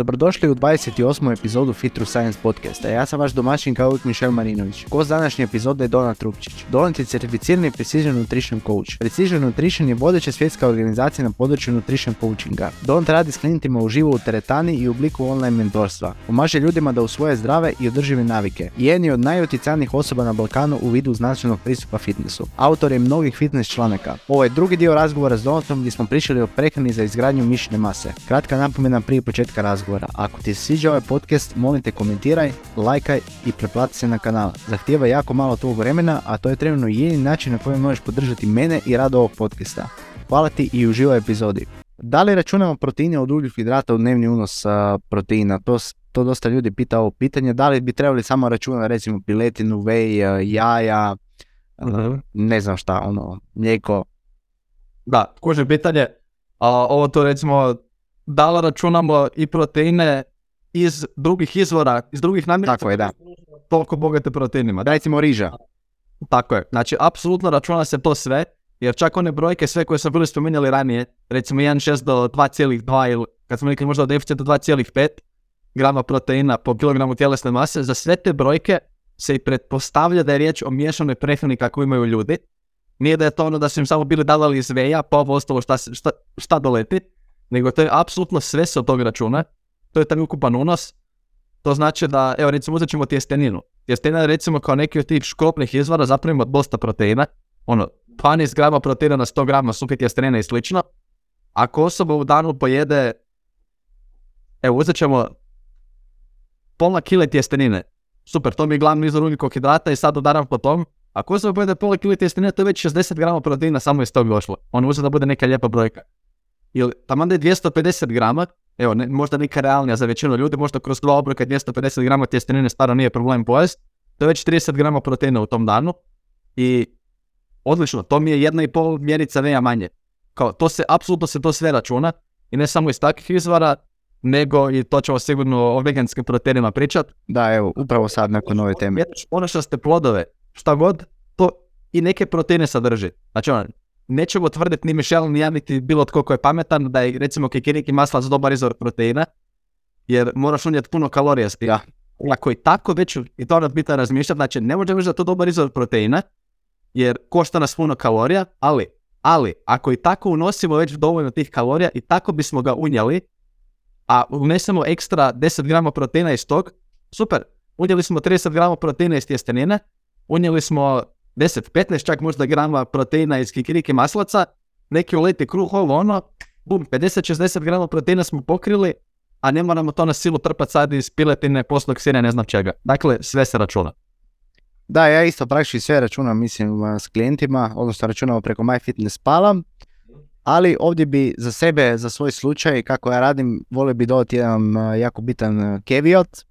Dobrodošli u 28. epizodu Fit Through Science podcasta. Ja sam vaš domaćin kao uvijek Mišel Marinović. Gost današnje epizode je Donat Trupčić. Donat je certificirani Precision Nutrition Coach. Precision Nutrition je vodeća svjetska organizacija na području nutrition coachinga. Donat radi s klijentima uživo u teretani i u obliku online mentorstva. Pomaže ljudima da usvoje zdrave i održive navike. I jedan je od najuticajnijih osoba na Balkanu u vidu znanstvenog pristupa fitnessu. Autor je mnogih fitness članaka. Ovo je drugi dio razgovora s Donatom gdje smo pričali o prehrani za izgradnju mišićne mase. Kratka napomena prije početka razgovora. Ako ti se sviđa ovaj podcast, molim te komentiraj, lajkaj i preplati se na kanal. Zahtijeva jako malo tvog vremena, a to je trenutno jedini način na koji možeš podržati mene i rad ovog podcasta. Hvala ti i uživaj epizodi. Da li računamo proteine od hidrata u dnevni unos proteina? To, to dosta ljudi pita ovo pitanje. Da li bi trebali samo računati recimo piletinu, vej, jaja, ne znam šta, ono, mlijeko. Da, kože pitanje. A, ovo to recimo da li računamo i proteine iz drugih izvora, iz drugih namirnica. Tako je, da. Toliko bogate proteinima. Da, recimo riža. Tako je. Znači, apsolutno računa se to sve, jer čak one brojke sve koje smo bili spominjali ranije, recimo 1,6 do 2,2 ili kad smo rekli možda od deficit do 2,5 grama proteina po kilogramu tjelesne mase, za sve te brojke se i pretpostavlja da je riječ o miješanoj prehrani kako imaju ljudi. Nije da je to ono da su im samo bili davali iz veja, pa ovo ostalo šta, šta, šta doleti, nego to je apsolutno sve se od toga računa. To je taj ukupan unos. To znači da, evo recimo uzet ćemo tjesteninu. Tjestenina recimo kao neki od tih škropnih izvora zapravo dosta proteina. Ono, 12 grama proteina na 100 grama suhe tjestenine i slično. Ako osoba u danu pojede, evo uzet ćemo pola kile tjestenine. Super, to mi je glavni izvor unikog hidrata i sad dodaram po tom. Ako osoba pojede pola kile tjestenine, to je već 60 grama proteina samo iz tog došlo. On uzet da bude neka lijepa brojka ili tamo da je 250 grama, evo, ne, možda neka realnija za većinu ljudi, možda kroz dva obroka 250 grama tjestenine stvarno nije problem pojest, to je već 30 grama proteina u tom danu i odlično, to mi je jedna i pol mjerica veja manje. Kao, to se, apsolutno se to sve računa i ne samo iz takvih izvora, nego i to ćemo sigurno o veganskim proteinima pričat. Da, evo, upravo sad nakon ove teme. Ono što ste plodove, šta god, to i neke proteine sadrži. Znači, ono, nećemo tvrditi ni Michel, ni ja, niti bilo tko ko je pametan da je recimo kikiriki maslac dobar izvor proteina, jer moraš unijeti puno kalorija s. Ja. Ako je tako već, i to nam bitno razmišljati, znači ne možemo reći da to dobar izvor proteina, jer košta nas puno kalorija, ali, ali ako i tako unosimo već dovoljno tih kalorija i tako bismo ga unijeli, a unesemo ekstra 10 grama proteina iz tog, super, unijeli smo 30 grama proteina iz tjestenine, unijeli smo 10, 15 čak možda grama proteina iz kikiriki maslaca, neki uleti kruh, ovo ono, bum, 50-60 grama proteina smo pokrili, a ne moramo to na silu trpati sad iz piletine, poslog sine, ne znam čega. Dakle, sve se računa. Da, ja isto praktički sve računam, mislim, s klijentima, odnosno računamo preko MyFitnessPala, ali ovdje bi za sebe, za svoj slučaj, kako ja radim, volio bi dodati jedan jako bitan caveat,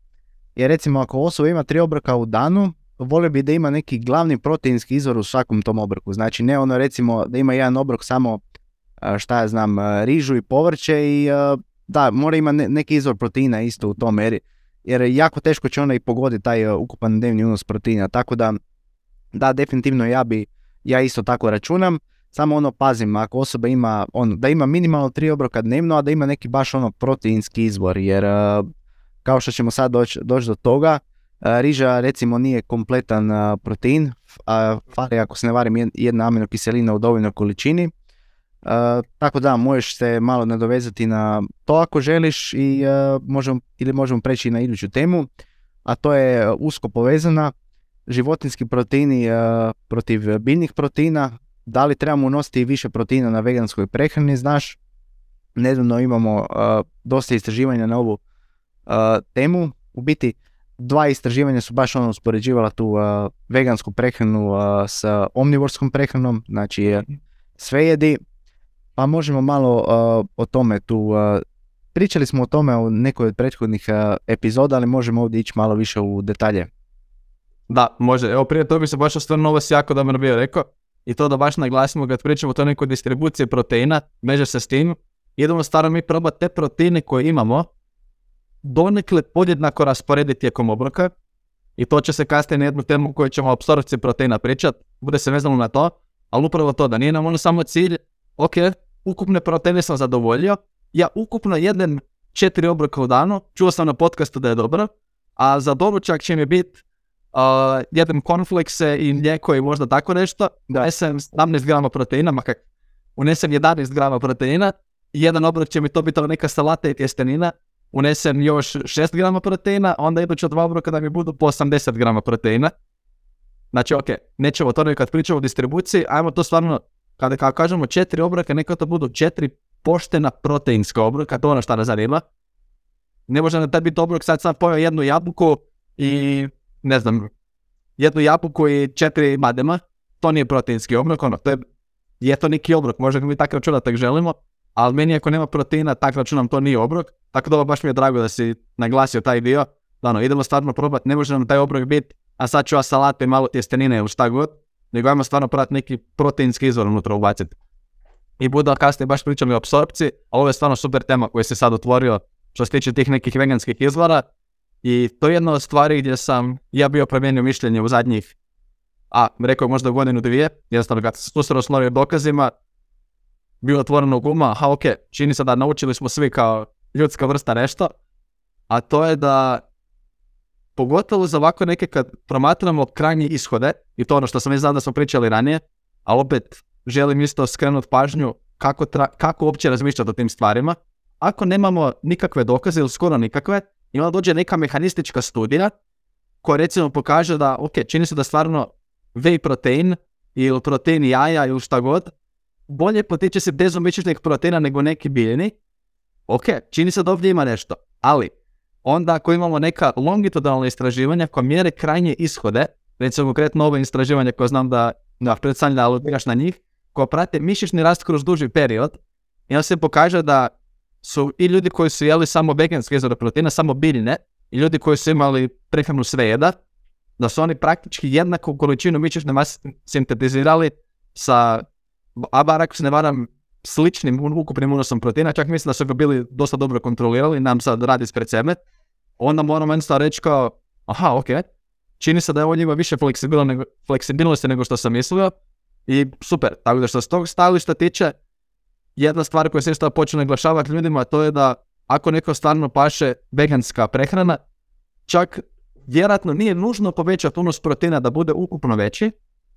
jer recimo ako osoba ima tri obroka u danu, volio bi da ima neki glavni proteinski izvor u svakom tom obroku. Znači ne ono recimo da ima jedan obrok samo šta ja znam rižu i povrće i da mora ima neki izvor proteina isto u tom jer, jer jako teško će onda i pogoditi taj ukupan dnevni unos proteina. Tako da da definitivno ja bi ja isto tako računam. Samo ono pazim, ako osoba ima, on, da ima minimalno tri obroka dnevno, a da ima neki baš ono proteinski izvor, jer kao što ćemo sad doći doć do toga, Riža recimo nije kompletan protein, a fali ako se ne varim jedna aminokiselina u dovoljnoj količini. tako da možeš se malo nadovezati na to ako želiš i možemo, ili možemo preći na iduću temu, a to je usko povezana životinski proteini protiv biljnih proteina. Da li trebamo unositi više proteina na veganskoj prehrani, znaš? Nedavno imamo dosta istraživanja na ovu temu. U biti dva istraživanja su baš ono uspoređivala tu uh, vegansku prehranu uh, sa omnivorskom prehranom, znači sve jedi, pa možemo malo uh, o tome tu, pričali smo o tome u nekoj od prethodnih epizoda, ali možemo ovdje ići malo više u detalje. Da, može. Evo prije to bi se baš stvarno ovo jako dobro bio rekao. I to da baš naglasimo kad pričamo o toj nekoj distribuciji proteina, međe se s tim, idemo stvarno mi probati te proteine koje imamo, donekle podjednako rasporediti tijekom obroka i to će se kasnije na jednu temu koju ćemo apsorpciji proteina pričat, bude se vezano na to, ali upravo to da nije nam ono samo cilj, ok, ukupne proteine sam zadovoljio, ja ukupno jedem četiri obroka u danu, čuo sam na podcastu da je dobro, a za doručak će mi biti uh, jedem konflekse i mlijeko i možda tako nešto, Da. unesem 17 grama proteina, makak unesem 11 grama proteina, jedan obrok će mi to biti neka salata i tjestenina, unesem još 6 grama proteina, onda iduća dva obroka da mi budu po 80 grama proteina. Znači, ok, nećemo to kad pričamo o distribuciji, ajmo to stvarno, kada, kada kažemo četiri obroka, neka to budu četiri poštena proteinska obroka, to ono što nas zanima. Ne može taj biti obrok, sad sam pojeo jednu jabuku i, ne znam, jednu jabuku i četiri badema, to nije proteinski obrok, ono, to je, je to neki obrok, možda mi tako računati ako želimo, ali meni ako nema proteina, tak računam to nije obrok, tako da ovo baš mi je drago da si naglasio taj dio, da ono, idemo stvarno probati, ne može nam taj obrok biti, a sad ću ja salate i malo tjestenine ili šta god, nego ajmo stvarno probati neki proteinski izvor unutra ubaciti. I budu kasnije baš pričali o apsorpciji, a ovo je stvarno super tema koju se sad otvorio što se tiče tih nekih veganskih izvora. I to je jedna od stvari gdje sam ja bio promijenio mišljenje u zadnjih, a rekao možda godinu dvije, jednostavno kad se susreo s novim dokazima, bio otvoreno guma, aha ok, čini se da naučili smo svi kao ljudska vrsta nešto, a to je da pogotovo za ovako neke kad promatramo krajnje ishode, i to ono što sam već znao da smo pričali ranije, ali opet želim isto skrenuti pažnju kako, tra- kako uopće razmišljati o tim stvarima. Ako nemamo nikakve dokaze ili skoro nikakve, i onda dođe neka mehanistička studija koja recimo pokaže da, ok, čini se da stvarno whey protein ili protein jaja ili šta god, bolje potiče se bezomičnih proteina nego neki biljeni. Ok, čini se da ovdje ima nešto, ali onda ako imamo neka longitudinalna istraživanja koja mjere krajnje ishode, recimo konkretno ovo istraživanje koje znam da, da pretpostavljam da aludiraš na njih, koja prate mišićni rast kroz duži period, i onda se pokaže da su i ljudi koji su jeli samo veganske izvore proteina, samo biljne, i ljudi koji su imali prehranu svejeda, da su oni praktički jednaku količinu mišićne mase sintetizirali sa, a bar ako se ne varam, sličnim ukupnim unosom proteina, čak mislim da su ga bili dosta dobro kontrolirali, nam sad radi ispred sebe, onda moramo jednostavno reći kao, aha, ok, čini se da je ovo njima više nego, fleksibilnosti nego što sam mislio, i super, tako da što se tog stajališta tiče, jedna stvar koju se isto počne naglašavati ljudima, to je da ako neko stvarno paše veganska prehrana, čak vjerojatno nije nužno povećati unos proteina da bude ukupno veći,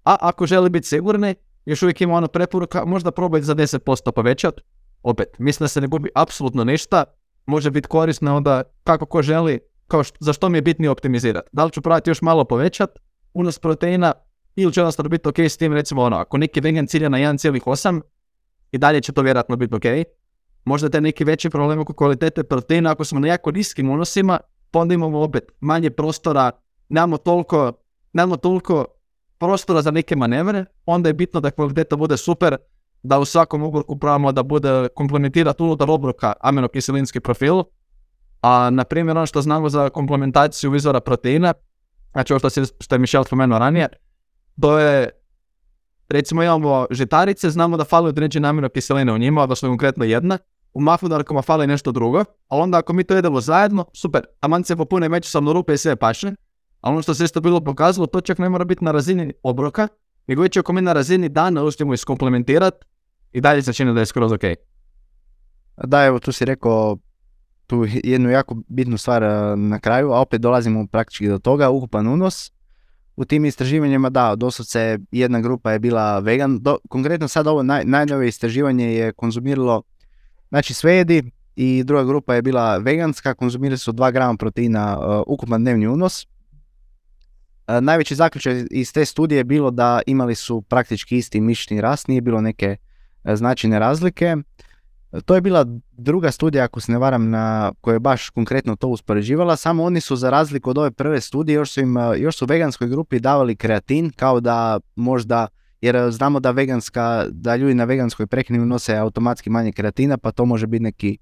a ako želi biti sigurni, još uvijek ima ono preporuka, možda probajte za 10% povećati. Opet, mislim da se ne gubi apsolutno ništa, može biti korisno onda kako ko želi, kao što, za što mi je bitnije optimizirati. Da li ću probati još malo povećati unos proteina ili će jednostavno biti ok s tim, recimo ono, ako neki vegan cilja na 1,8, i dalje će to vjerojatno biti ok. Možda te neki veći problem oko kvalitete proteina, ako smo na jako niskim unosima, pa onda imamo opet manje prostora, nemamo toliko, nemamo toliko prostora za neke manevre, onda je bitno da kvaliteta bude super, da u svakom obroku probamo da bude komplementirati unutar obroka aminokiselinski profil, a na primjer ono što znamo za komplementaciju izvora proteina, znači ovo što, si, što je Michel spomenuo ranije, to je recimo imamo žitarice, znamo da fali određene aminokiseline u njima, odnosno konkretno jedna, u mahunarkama fali nešto drugo, ali onda ako mi to jedemo zajedno, super, aman se popune međusobno rupe i sve paše, ali ono što se isto bilo pokazalo, to čak ne mora biti na razini obroka, nego već ako mi na razini dana uspijemo iskomplementirati, i dalje se čini da je skroz ok. Da, evo tu si rekao tu jednu jako bitnu stvar a, na kraju, a opet dolazimo praktički do toga, ukupan unos. U tim istraživanjima, da, doslovce jedna grupa je bila vegan. Do, konkretno sad ovo naj, najnovije istraživanje je konzumiralo, znači sve jedi i druga grupa je bila veganska, konzumirali su 2 grama proteina a, ukupan dnevni unos. A, najveći zaključak iz te studije je bilo da imali su praktički isti mišićni rast, nije bilo neke e, značajne razlike. To je bila druga studija, ako se ne varam, na, koja je baš konkretno to uspoređivala, samo oni su za razliku od ove prve studije, još su im, još su veganskoj grupi davali kreatin, kao da možda, jer znamo da veganska, da ljudi na veganskoj prehrani unose automatski manje kreatina, pa to može biti neki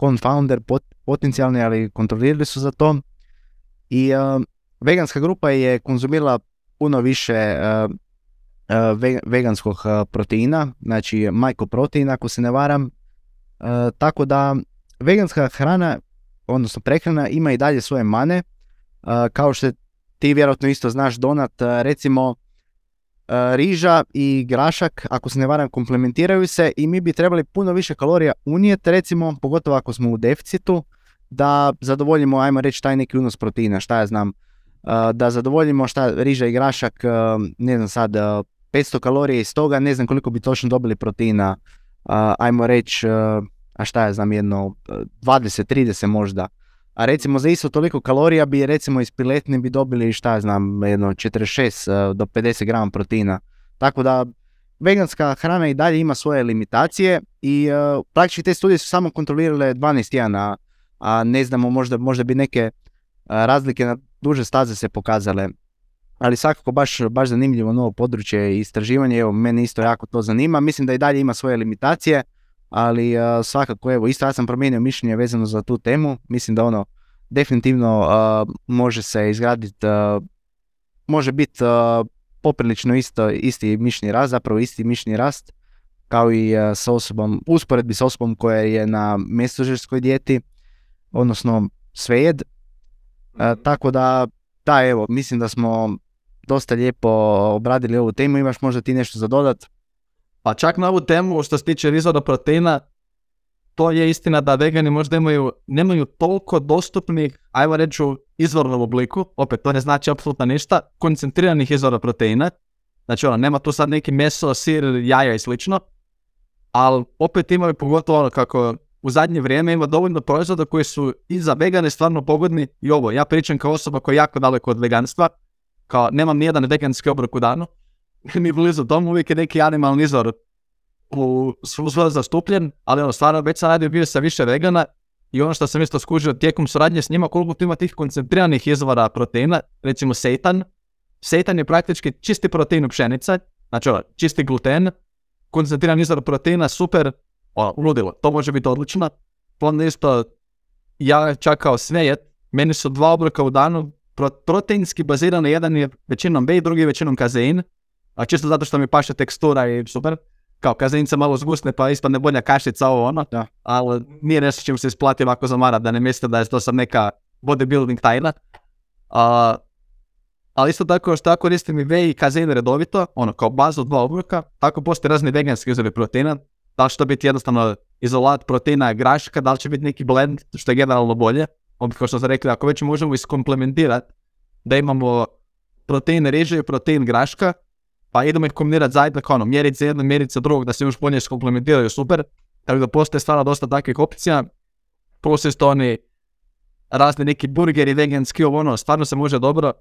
confounder pot- potencijalni, ali kontrolirali su za to. I veganska grupa je konzumirala puno više eh, eh, ve- veganskog eh, proteina, znači majkoprotein ako se ne varam, tako da veganska hrana, odnosno prehrana ima i dalje svoje mane, kao što ti vjerojatno isto znaš Donat, recimo riža i grašak, ako se ne varam, komplementiraju se i mi bi trebali puno više kalorija unijeti, recimo, pogotovo ako smo u deficitu, da zadovoljimo, ajmo reći, taj neki unos proteina, šta ja znam, da zadovoljimo šta riža i grašak, ne znam sad, 500 kalorija iz toga, ne znam koliko bi točno dobili proteina, ajmo reći, a šta ja znam, jedno 20-30 možda. A recimo za isto toliko kalorija bi recimo iz piletne bi dobili šta ja znam, jedno 46 do 50 grama proteina. Tako da veganska hrana i dalje ima svoje limitacije i uh, praktički te studije su samo kontrolirale 12 tjedana, a ne znamo možda, možda bi neke razlike na duže staze se pokazale. Ali svakako baš, baš zanimljivo novo područje i istraživanje, evo mene isto jako to zanima. Mislim da i dalje ima svoje limitacije, ali uh, svakako evo isto ja sam promijenio mišljenje vezano za tu temu. Mislim da ono definitivno uh, može se izgraditi, može biti poprilično isto, isti mišni rast, zapravo isti mišni rast kao i s osobom, usporedbi s osobom koja je na mesožerskoj dijeti, odnosno svejed. Mhm. tako da, da evo, mislim da smo dosta lijepo obradili ovu temu, imaš možda ti nešto za dodat? Pa čak na ovu temu što se tiče izvora proteina, to je istina da vegani možda imaju, nemaju toliko dostupnih, ajmo reći u izvornom obliku, opet to ne znači apsolutno ništa, koncentriranih izvora proteina. Znači ono, nema tu sad neki meso, sir, jaja i slično, ali opet imaju pogotovo ono kako u zadnje vrijeme ima dovoljno proizvoda koji su i za vegane stvarno pogodni i ovo, ja pričam kao osoba koja je jako daleko od veganstva, kao nemam nijedan veganski obrok u danu, mi blizu doma uvijek je neki animalni izvor u svoj zastupljen, ali ono stvarno već sam radio bio sa više vegana i ono što sam isto skužio tijekom suradnje s njima, koliko tu ima tih koncentriranih izvora proteina, recimo seitan. Seitan je praktički čisti protein u pšenica, znači ono, čisti gluten, koncentriran izvor proteina, super, ono, ludilo, to može biti odlično. Onda isto, ja čak kao svejet, meni su dva obroka u danu, proteinski bazirani, jedan je većinom B, drugi je većinom kazein, a čisto zato što mi paše tekstura i super. Kao kazenice malo zgusne pa ispadne bolja kašica ovo ono, da. ali nije nešto čim se isplati ovako zamara da ne mislite da je to sam neka bodybuilding tajna. A, ali isto tako što tako koristim i V i kazein redovito, ono kao bazu dva obroka, tako postoje razni veganski izvori proteina, da li će to biti jednostavno izolat proteina graška, da li će biti neki blend, što je generalno bolje. Opet kao što sam rekli, ako već možemo iskomplementirati da imamo protein reže i protein graška, pa idemo ih kombinirati zajedno, kao ono, jedno, mjeriti za drugog, da se još bolje skomplementiraju, super. Tako da postoje stvarno dosta takvih opcija. Plus isto oni razni neki burgeri, veganski, ovo ono, stvarno se može dobro.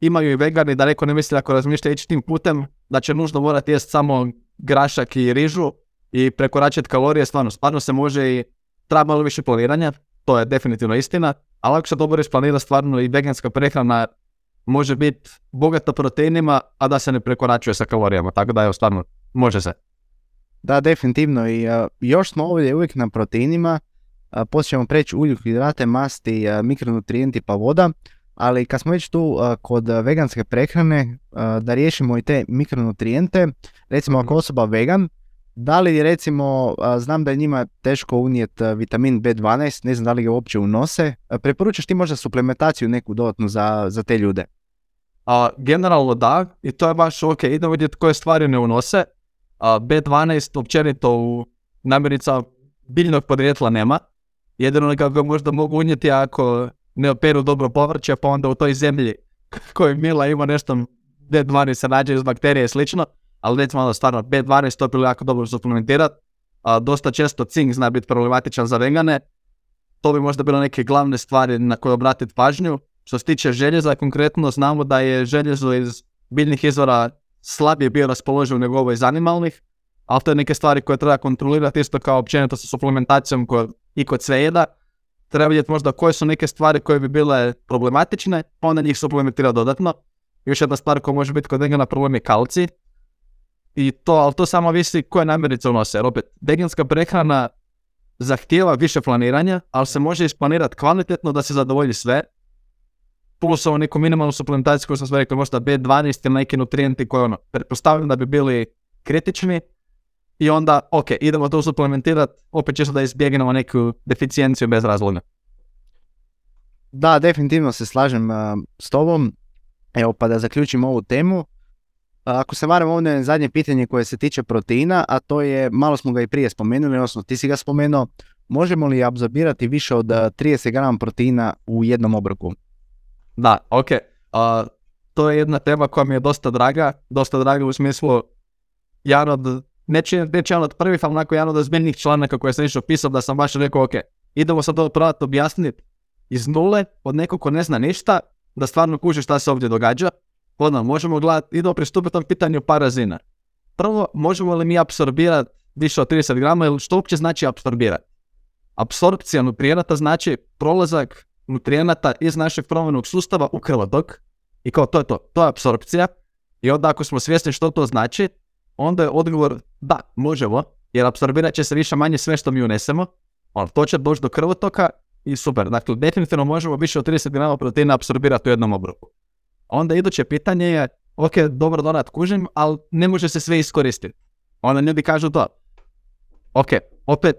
Imaju i vegani, da neko ne misli ako razmišlja ići tim putem, da će nužno morati jesti samo grašak i rižu i prekoračiti kalorije, stvarno, stvarno se može i treba malo više planiranja, to je definitivno istina, ali ako se dobro isplanira stvarno i veganska prehrana može biti bogata proteinima, a da se ne prekoračuje sa kalorijama, tako da je stvarno može se. Da, definitivno i još smo ovdje uvijek na proteinima, poslije ćemo preći hidrate, masti, mikronutrijenti pa voda, ali kad smo već tu kod veganske prehrane, da riješimo i te mikronutrijente, recimo ako mhm. osoba vegan, da li recimo, znam da je njima teško unijeti vitamin B12, ne znam da li ga uopće unose, preporučaš ti možda suplementaciju neku dodatnu za, za te ljude? A, generalno da, i to je baš ok, idemo vidjeti koje stvari ne unose. A, B12 općenito u namirnica biljnog podrijetla nema. Jedino ga možda mogu unijeti ako ne operu dobro povrće, pa onda u toj zemlji koji mila ima nešto B12 se nađe iz bakterije i slično ali recimo malo stvarno B12 to je bilo jako dobro suplementirati. Dosta često cink zna biti problematičan za vegane. To bi možda bilo neke glavne stvari na koje obratiti pažnju. Što se tiče željeza, konkretno znamo da je željezo iz biljnih izvora slabije bio raspoloživo nego ovo iz animalnih, ali to je neke stvari koje treba kontrolirati isto kao općenito sa suplementacijom i kod svejeda. Treba vidjeti možda koje su neke stvari koje bi bile problematične, pa onda njih suplementirati dodatno. Još jedna stvar koja može biti kod vegana problem je kalci, i to, ali to samo visi koje namirnice unose. Jer opet, veganska prehrana zahtijeva više planiranja, ali se može isplanirati kvalitetno da se zadovolji sve. Plus ovo neku minimalnu suplementaciju koju sam sve rekao, možda B12 ili neki nutrijenti koji ono, pretpostavljam da bi bili kritični. I onda, ok, idemo to suplementirati, opet čisto da izbjegnemo neku deficijenciju bez razloga. Da, definitivno se slažem s tobom. Evo pa da zaključim ovu temu Ako se varam ovdje je zadnje pitanje koje se tiče proteina, a to je, malo smo ga i prije spomenuli, odnosno ti si ga spomenuo, možemo li apsorbirati više od 30 grama proteina u jednom obroku? Da, ok. to je jedna tema koja mi je dosta draga, dosta draga u smislu jedan od, neće, neće jedan od prvih, ali onako jedan od ozbiljnih članaka koje sam išao pisao da sam baš rekao, ok, idemo sad to probati objasniti iz nule od nekog ko ne zna ništa, da stvarno kuži šta se ovdje događa. Onda možemo gledati, idemo pristupiti tom pitanju par razina. Prvo, možemo li mi apsorbirati više od 30 grama ili što uopće znači apsorbirati? Apsorpcija nutrijenata znači prolazak nutrijenata iz našeg promenog sustava u krvotok. I kao to je to, to je apsorpcija. I onda ako smo svjesni što to znači, onda je odgovor da, možemo, jer apsorbirat će se više manje sve što mi unesemo. On, to će doći do krvotoka i super. Dakle, definitivno možemo više od 30 grama proteina apsorbirati u jednom obroku. Onda iduće pitanje je, ok, dobro donat kužim, ali ne može se sve iskoristiti. Onda ljudi kažu to. Ok, opet,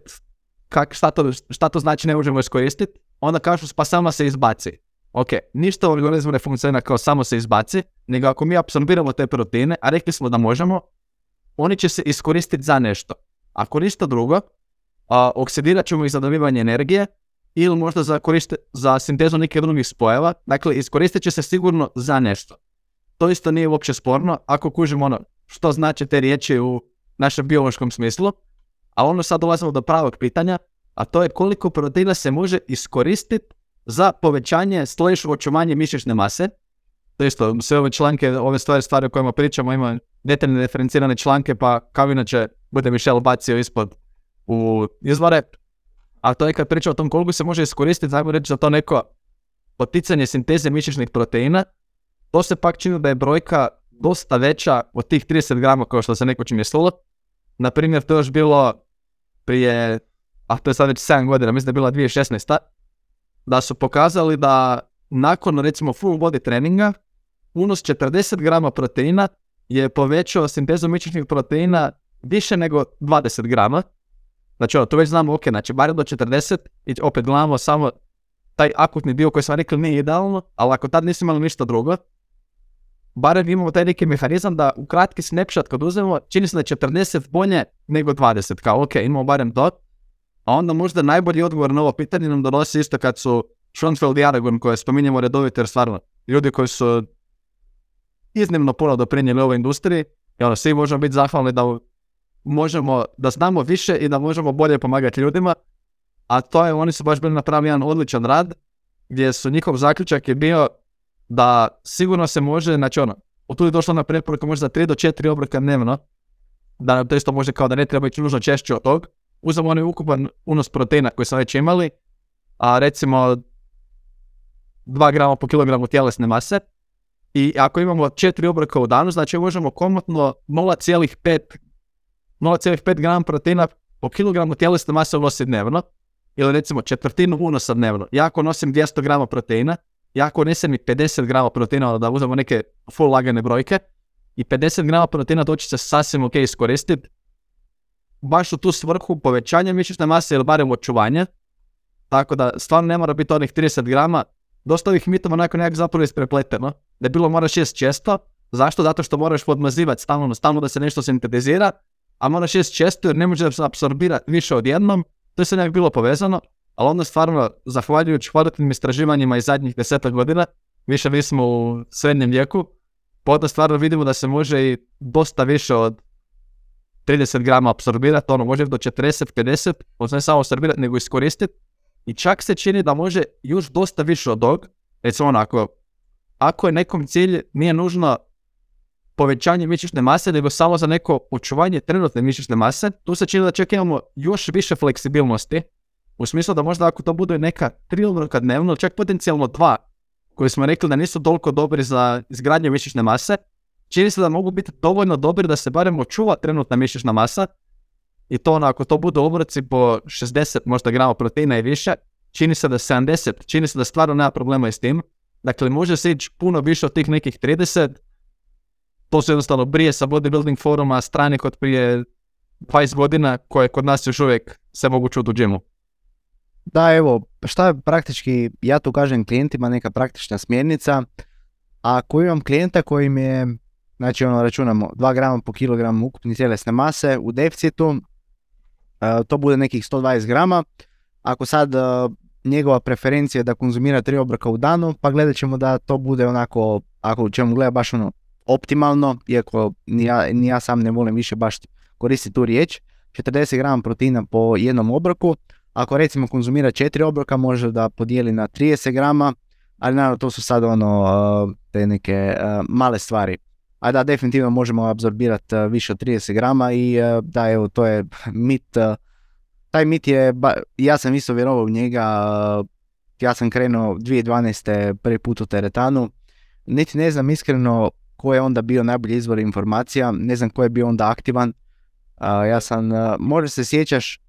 kak, šta, to, šta to znači ne možemo iskoristiti? Onda kažu pa samo se izbaci. Ok, ništa u organizmu ne funkcionira kao samo se izbaci, nego ako mi apsorbiramo te proteine, a rekli smo da možemo, oni će se iskoristiti za nešto. Ako ništa drugo, a, oksidirat ćemo ih za dobivanje energije ili možda za, koriste, za sintezu nekih drugih spojeva. Dakle, iskoristit će se sigurno za nešto. To isto nije uopće sporno ako kužimo ono što znači te riječi u našem biološkom smislu. A ono sad dolazimo do pravog pitanja, a to je koliko proteina se može iskoristiti za povećanje slash očuvanje mišićne mase. To isto, sve ove članke, ove stvari, stvari o kojima pričamo, ima detaljne referencirane članke, pa kao inače bude Michel bacio ispod u izvore. A to je kad priča o tom koliko se može iskoristiti, znamo reći za to neko poticanje sinteze mišićnih proteina, to se pak čini da je brojka dosta veća od tih 30 grama kao što se nekoć mislilo. Na primjer, to je još bilo prije, a to je sad već 7 godina, mislim da je bila 2016. Da su pokazali da nakon recimo full body treninga, unos 40 grama proteina je povećao sintezu mišićnih proteina više nego 20 grama. Znači ono, to već znamo, ok, znači barem do 40 i opet gledamo samo taj akutni dio koji smo rekli nije idealno, ali ako tad nismo imali ništa drugo, barem imamo taj neki mehanizam da u kratki snapshot kad uzmemo, čini se da je 40 bolje nego 20, kao ok, imamo barem to, a onda možda najbolji odgovor na ovo pitanje nam donosi isto kad su Schoenfeld i Aragon koje spominjemo redovito jer stvarno ljudi koji su iznimno puno doprinijeli ovoj industriji i ono, svi možemo biti zahvalni da možemo, da znamo više i da možemo bolje pomagati ljudima, a to je, oni su baš bili napravili jedan odličan rad, gdje su njihov zaključak je bio da sigurno se može, znači ono, od tu je došlo na preporuka možda za 3 do 4 obroka dnevno, da nam to isto može kao da ne treba ići nužno češće od tog, uzmemo onaj ukupan unos proteina koji smo već imali, a recimo 2 grama po kilogramu tjelesne mase, i ako imamo 4 obroka u danu, znači možemo komotno 0,5 0,5 grama proteina po kilogramu tjelesne mase unosi dnevno, ili recimo četvrtinu unosa dnevno. Ja ako nosim 200 grama proteina, ja ako nesem i 50 grama proteina, da uzmemo neke full lagane brojke, i 50 grama proteina doći se sasvim ok iskoristiti, baš u tu svrhu povećanja mišićne mase ili barem očuvanja. Tako da stvarno ne mora biti onih 30 grama. Dosta ovih mitova onako nekako zapravo isprepleteno. Da bilo moraš jest često. Zašto? Zato što moraš podmazivati stalno, stalno da se nešto sintetizira a moraš jest često jer ne može se apsorbirati više odjednom, to je sve nekako bilo povezano, ali onda stvarno, zahvaljujući kvalitetnim istraživanjima iz zadnjih deseta godina, više mi smo u srednjem vijeku, pa stvarno vidimo da se može i dosta više od 30 grama apsorbirati, ono može do 40-50, ne samo apsorbirati nego iskoristiti. I čak se čini da može još dosta više od tog, recimo onako, ako je nekom cilj, nije nužno povećanje mišićne mase, nego samo za neko očuvanje trenutne mišićne mase, tu se čini da čak imamo još više fleksibilnosti, u smislu da možda ako to bude neka tri obroka dnevno, čak potencijalno dva, koji smo rekli da nisu toliko dobri za izgradnju mišićne mase, čini se da mogu biti dovoljno dobri da se barem očuva trenutna mišićna masa, i to ono, ako to budu obroci po 60 možda grama proteina i više, čini se da 70, čini se da stvarno nema problema i s tim. Dakle, može se ići puno više od tih nekih 30, to su jednostavno brije sa bodybuilding foruma strane kod prije 20 godina koje kod nas još uvijek se mogu čuti u džimu. Da, evo, šta je praktički, ja tu kažem klijentima neka praktična smjernica, ako imam klijenta koji mi je znači ono računamo 2 grama po kilogramu ukupne tjelesne mase u deficitu, e, to bude nekih 120 grama. Ako sad e, njegova preferencija je da konzumira tri obroka u danu, pa gledat ćemo da to bude onako, ako ćemo gledati baš ono optimalno, iako ni ja, ni ja sam ne volim više baš koristiti tu riječ, 40 grama proteina po jednom obroku. Ako recimo konzumira četiri obroka, može da podijeli na 30 grama, ali naravno to su sad ono te neke male stvari. A da, definitivno možemo apsorbirati više od 30 grama i da, evo, to je mit. Taj mit je, ja sam isto vjerovao u njega, ja sam krenuo 2012. prvi put u teretanu. Niti ne znam iskreno ko je onda bio najbolji izvor informacija, ne znam ko je bio onda aktivan. ja sam, možda se sjećaš,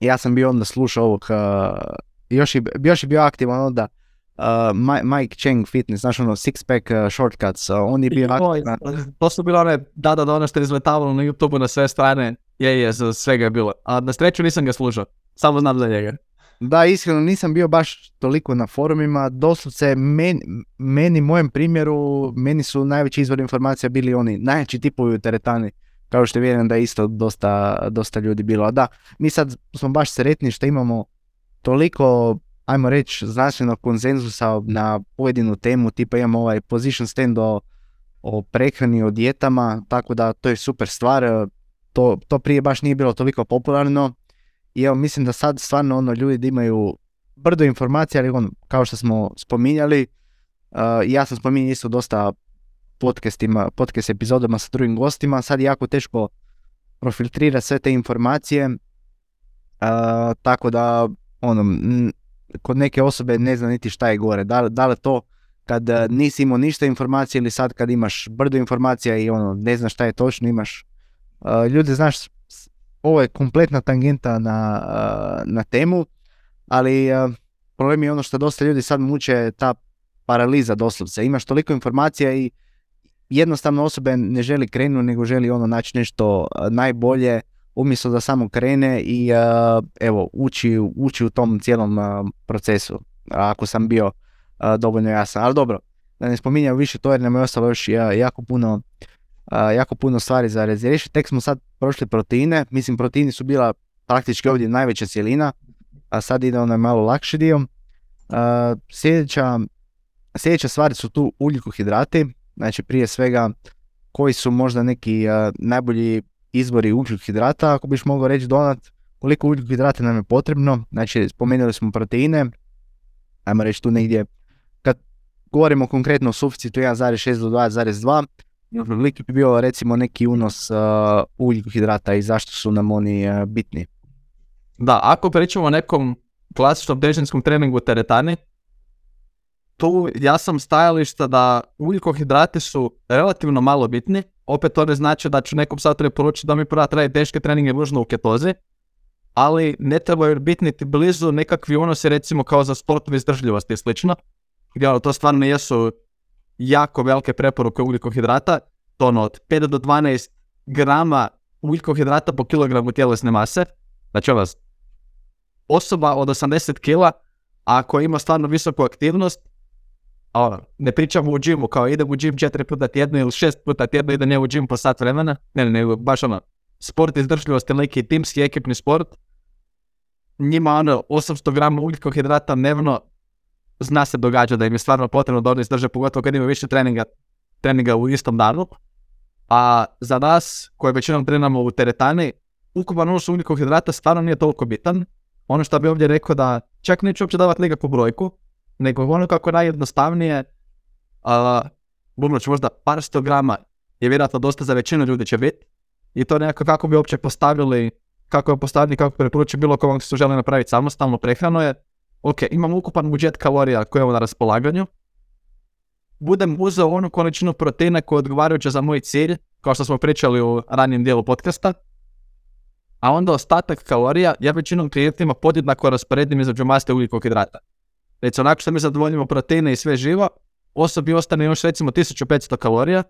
ja sam bio onda slušao ovog, još, je, još je bio aktivan onda uh, Mike Cheng Fitness, znaš ono six pack uh, shortcuts, uh, on je bio aktivan. To su bile one, da, da, da, ono što je izletavalo na YouTube na sve strane, je, je, svega je bilo. A na sreću nisam ga slušao, samo znam za njega. Da, iskreno nisam bio baš toliko na forumima, doslovce meni, meni mojem primjeru, meni su najveći izvor informacija bili oni najjači tipovi u teretani, kao što vjerujem da je isto dosta, dosta ljudi bilo. A da, mi sad smo baš sretni što imamo toliko ajmo reći, znanstvenog konsenzusa na pojedinu temu, tipa imamo ovaj position stand o, o prehrani, o dijetama, tako da to je super stvar, to, to prije baš nije bilo toliko popularno i evo mislim da sad stvarno ono ljudi imaju brdo informacija, ali on, kao što smo spominjali, uh, ja sam spominjao isto dosta podcastima, podcast epizodama sa drugim gostima, sad je jako teško profiltrirati sve te informacije, uh, tako da ono, kod neke osobe ne zna niti šta je gore. Da, da li to kad eh, nisi imao ništa informacije ili sad kad imaš brdo informacija i ono ne znaš šta je točno, imaš uh, ljudi, znaš, ovo je kompletna tangenta na, uh, na temu, ali uh, problem je ono što dosta ljudi sad muče ta paraliza doslovce. Imaš toliko informacija i jednostavno osobe ne želi krenu, nego želi ono naći nešto najbolje, umjesto da samo krene i evo uči, uči u tom cijelom procesu ako sam bio dovoljno jasan. Ali dobro, da ne spominjam više to jer nam je ostalo još jako puno jako puno stvari za razriješiti. Tek smo sad prošli proteine, mislim proteini su bila praktički ovdje najveća cijelina, a sad ide onaj malo lakši dio. Sljedeća, sljedeća stvari su tu ugljikohidrati, znači prije svega koji su možda neki najbolji izvori ugljikohidrata, ako biš mogao reći donat. Koliko ugljikohidrata nam je potrebno, znači spomenuli smo proteine, ajmo reći tu negdje, kad govorimo konkretno o suficitu 1,6 do 2,2, lik bi bio recimo neki unos uh, ugljikohidrata i zašto su nam oni uh, bitni. Da, ako pričamo o nekom klasičnom težinskom treningu teretani, tu ja sam stajališta da ugljikohidrati su relativno malo bitni, opet to ne znači da ću nekom sad preporučiti da mi prva traje teške treninge nužno u ketozi, ali ne trebaju biti niti blizu nekakvi unosi recimo kao za sportove izdržljivosti i slično, gdje ono, to stvarno jesu jako velike preporuke ugljikohidrata, to ono od 5 do 12 grama ugljikohidrata po kilogramu tjelesne mase, znači vas osoba od 80 kila, ako ima stvarno visoku aktivnost, ono, ne pričamo u džimu, kao idem u džim četiri puta tjedno ili šest puta tjedno, idem ja u džim po sat vremena, ne, ne, baš ono, sport izdržljivosti, neki timski, ekipni sport, njima ono, 800 grama ugljikohidrata dnevno, zna se događa da im je stvarno potrebno da oni izdrže, pogotovo kad imaju više treninga, treninga u istom danu, a za nas, koji većinom trenamo u teretani, ukupan unos ugljikohidrata stvarno nije toliko bitan, ono što bi ovdje rekao da čak neću uopće davati nikakvu brojku, nego ono kako najjednostavnije, a, ću možda par sto grama je vjerojatno dosta za većinu ljudi će biti. I to nekako kako bi uopće postavili, kako je postavljeni, kako preporuči bilo koga se želi napraviti samostalno prehrano je, ok, imam ukupan budžet kalorija koje je na raspolaganju, budem uzeo onu količinu proteina koja je odgovarajuća za moj cilj, kao što smo pričali u ranijem dijelu podcasta, a onda ostatak kalorija ja većinom klijentima podjednako rasporedim između maste ugljikohidrata. Recimo, nakon što mi zadovoljimo proteine i sve živo, osobi ostane još recimo 1500 kalorija.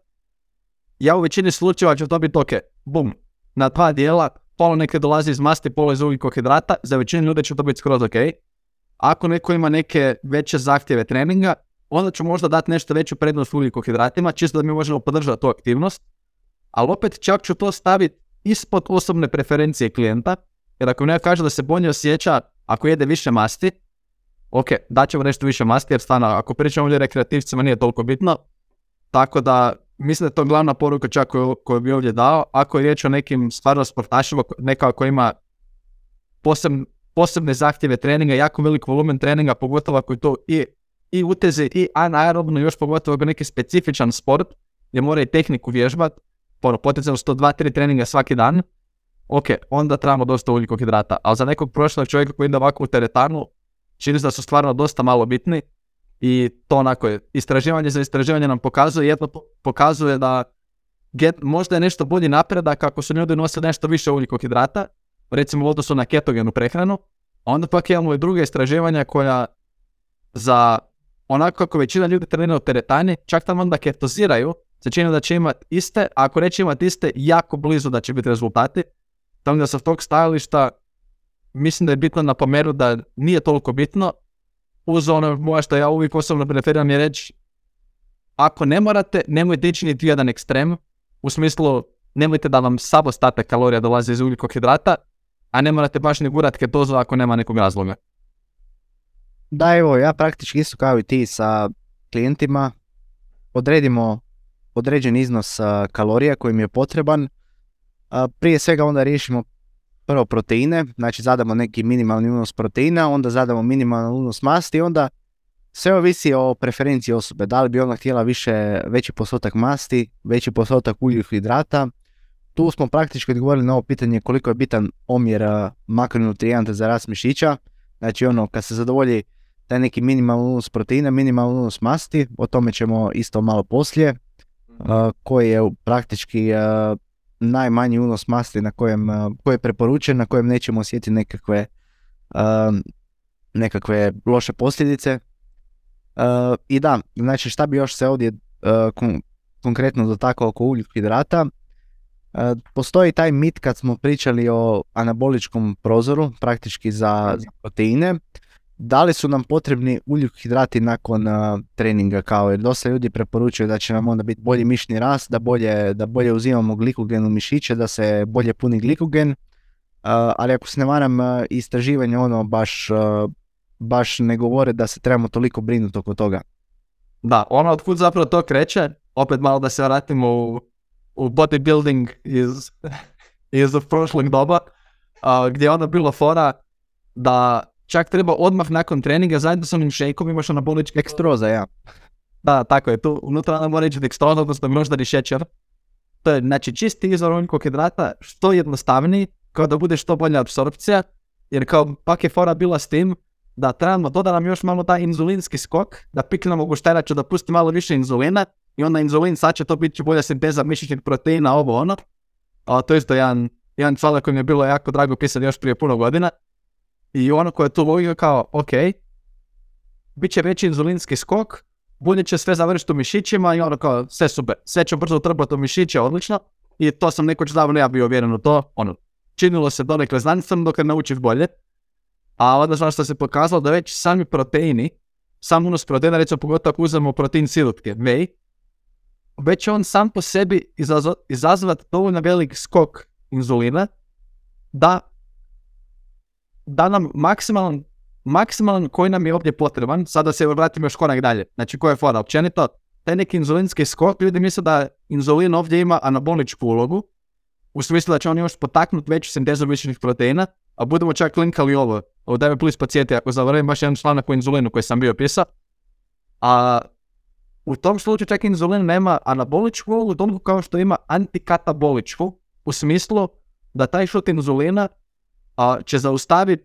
Ja u većini slučajeva ću dobiti, ok, bum, na dva dijela, pola neke dolazi iz masti, pola iz ugljikohidrata, za većinu ljudi će to biti skroz ok. Ako neko ima neke veće zahtjeve treninga, onda ću možda dati nešto veću prednost ugljikohidratima, čisto da mi možemo podržati tu aktivnost, ali opet čak ću to staviti ispod osobne preferencije klijenta, jer ako mi kaže da se bolje osjeća ako jede više masti, ok, daćemo nešto više masti, jer stvarno, ako pričamo ovdje rekreativcima nije toliko bitno, tako da mislim da je to glavna poruka čak koju, koju bi ovdje dao, ako je riječ o nekim stvarno sportašima, neka ko ima posebne zahtjeve treninga, jako velik volumen treninga, pogotovo ako je to i, i utezi i anaerobno, još pogotovo ako je neki specifičan sport, gdje mora i tehniku vježbat, ono, potencijalno 102-3 treninga svaki dan, ok, onda trebamo dosta ugljikohidrata, ali za nekog prošlog čovjeka koji ide ovako u teretanu, čini se da su stvarno dosta malo bitni i to onako je, istraživanje za istraživanje nam pokazuje, jedno pokazuje da get, možda je nešto bolji napredak ako su ljudi nosili nešto više ugljikohidrata, recimo u odnosu na ketogenu prehranu, a onda pak imamo i druga istraživanja koja za onako kako većina ljudi trenira u teretani, čak tamo onda ketoziraju, se čini da će imati iste, a ako neće imati iste, jako blizu da će biti rezultati. Tamo da sa tog stajališta mislim da je bitno napomenuti da nije toliko bitno. Uz ono moja što ja uvijek osobno preferiram je reći ako ne morate, nemojte ići niti jedan ekstrem, u smislu nemojte da vam ostatak kalorija dolazi iz ugljikohidrata, a ne morate baš ni gurat ketozu ako nema nekog razloga. Da, evo, ja praktički isto kao i ti sa klijentima odredimo određen iznos kalorija koji mi je potreban. Prije svega onda riješimo prvo proteine, znači zadamo neki minimalni unos proteina, onda zadamo minimalni unos masti, onda sve ovisi o preferenciji osobe. Da li bi ona htjela više, veći postotak masti, veći postotak hidrata. Tu smo praktički odgovorili na ovo pitanje koliko je bitan omjer makronutrijenta za rast mišića. Znači ono, kad se zadovolji taj neki minimalni unos proteina, minimalni unos masti, o tome ćemo isto malo poslije, koji je praktički najmanji unos masti na kojem, koji je preporučen, na kojem nećemo osjetiti nekakve, nekakve loše posljedice. I da, znači šta bi još se ovdje konkretno dotakao oko hidrata, Postoji taj mit kad smo pričali o anaboličkom prozoru, praktički za, za proteine, da li su nam potrebni ugljikohidrati nakon uh, treninga kao jer dosta ljudi preporučuju da će nam onda biti bolji mišni rast, da bolje, da bolje uzimamo glikogen u mišiće, da se bolje puni glikogen, uh, ali ako se ne varam istraživanja ono baš, baš ne govore da se trebamo toliko brinuti oko toga. Da, ono otkud zapravo to kreće, opet malo da se vratimo u, u bodybuilding iz, iz prošlog doba, gdje je ono bilo fora da čak treba odmah nakon treninga zajedno sa onim šejkom imaš anabolički ekstroza, ja. Da, tako je, tu unutra mora ići dekstroza, odnosno možda i šećer. To je znači čisti izvor unikog hidrata, što jednostavniji, kao da bude što bolja apsorpcija, jer kao pak je fora bila s tim da trebamo doda nam još malo taj inzulinski skok, da piknemo gušteraču da pusti malo više inzulina i onda inzulin sad će to biti bolja sinteza mišićnih proteina, ovo ono. A to isto jedan, jedan članak koji mi je bilo jako drago pisati još prije puno godina. I ono koje je tu logika kao, ok, bit će veći inzulinski skok, bolje će sve završiti u mišićima i ono kao, sve super, sve će brzo utrbati u mišiće, odlično. I to sam nekoć davno ja bio uvjeren u to, ono, činilo se donekle znanstveno dok ne naučiš bolje. A onda znaš što se pokazalo da već sami proteini, sam unos proteina, recimo pogotovo ako uzmemo protein sirutke, vej, već on sam po sebi izazvati dovoljno velik skok inzulina da da nam maksimalan, maksimalan koji nam je ovdje potreban, sada se vratimo još korak dalje, znači koja je fora, općenito, taj neki inzulinski skok, ljudi misle da inzulin ovdje ima anaboličku ulogu, u smislu da će on još potaknuti veću sintezu višenih proteina, a budemo čak linkali ovo, da me plus podsjeti ako zavrljam baš jedan članak o inzulinu koji sam bio pisao, a u tom slučaju čak inzulin nema anaboličku ulogu kao što ima antikataboličku, u smislu da taj šut inzulina a, će zaustaviti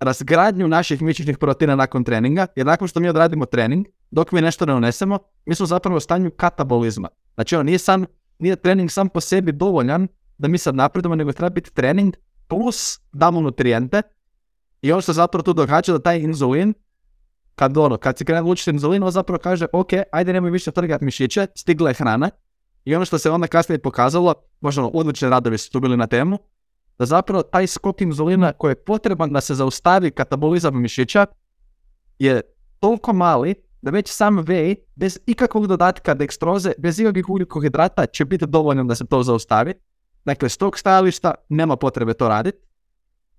razgradnju naših mišićnih proteina nakon treninga, jer nakon što mi odradimo trening, dok mi nešto ne unesemo, mi smo zapravo u stanju katabolizma. Znači ono nije, sam, nije trening sam po sebi dovoljan da mi sad napredujemo, nego treba biti trening plus damo nutrijente i ono što zapravo tu događa da taj inzulin, kad ono, kad se krene učiti inzulin, on zapravo kaže, ok, ajde nemoj više trgati mišiće, stigla je hrana. I ono što se onda kasnije pokazalo, možda ono, radovi su tu bili na temu, da zapravo taj skok inzulina koji je potreban da se zaustavi katabolizam mišića je toliko mali da već sam whey, bez ikakvog dodatka dekstroze, bez ikakvih ugljikohidrata će biti dovoljno da se to zaustavi. Dakle, s tog stajališta nema potrebe to raditi.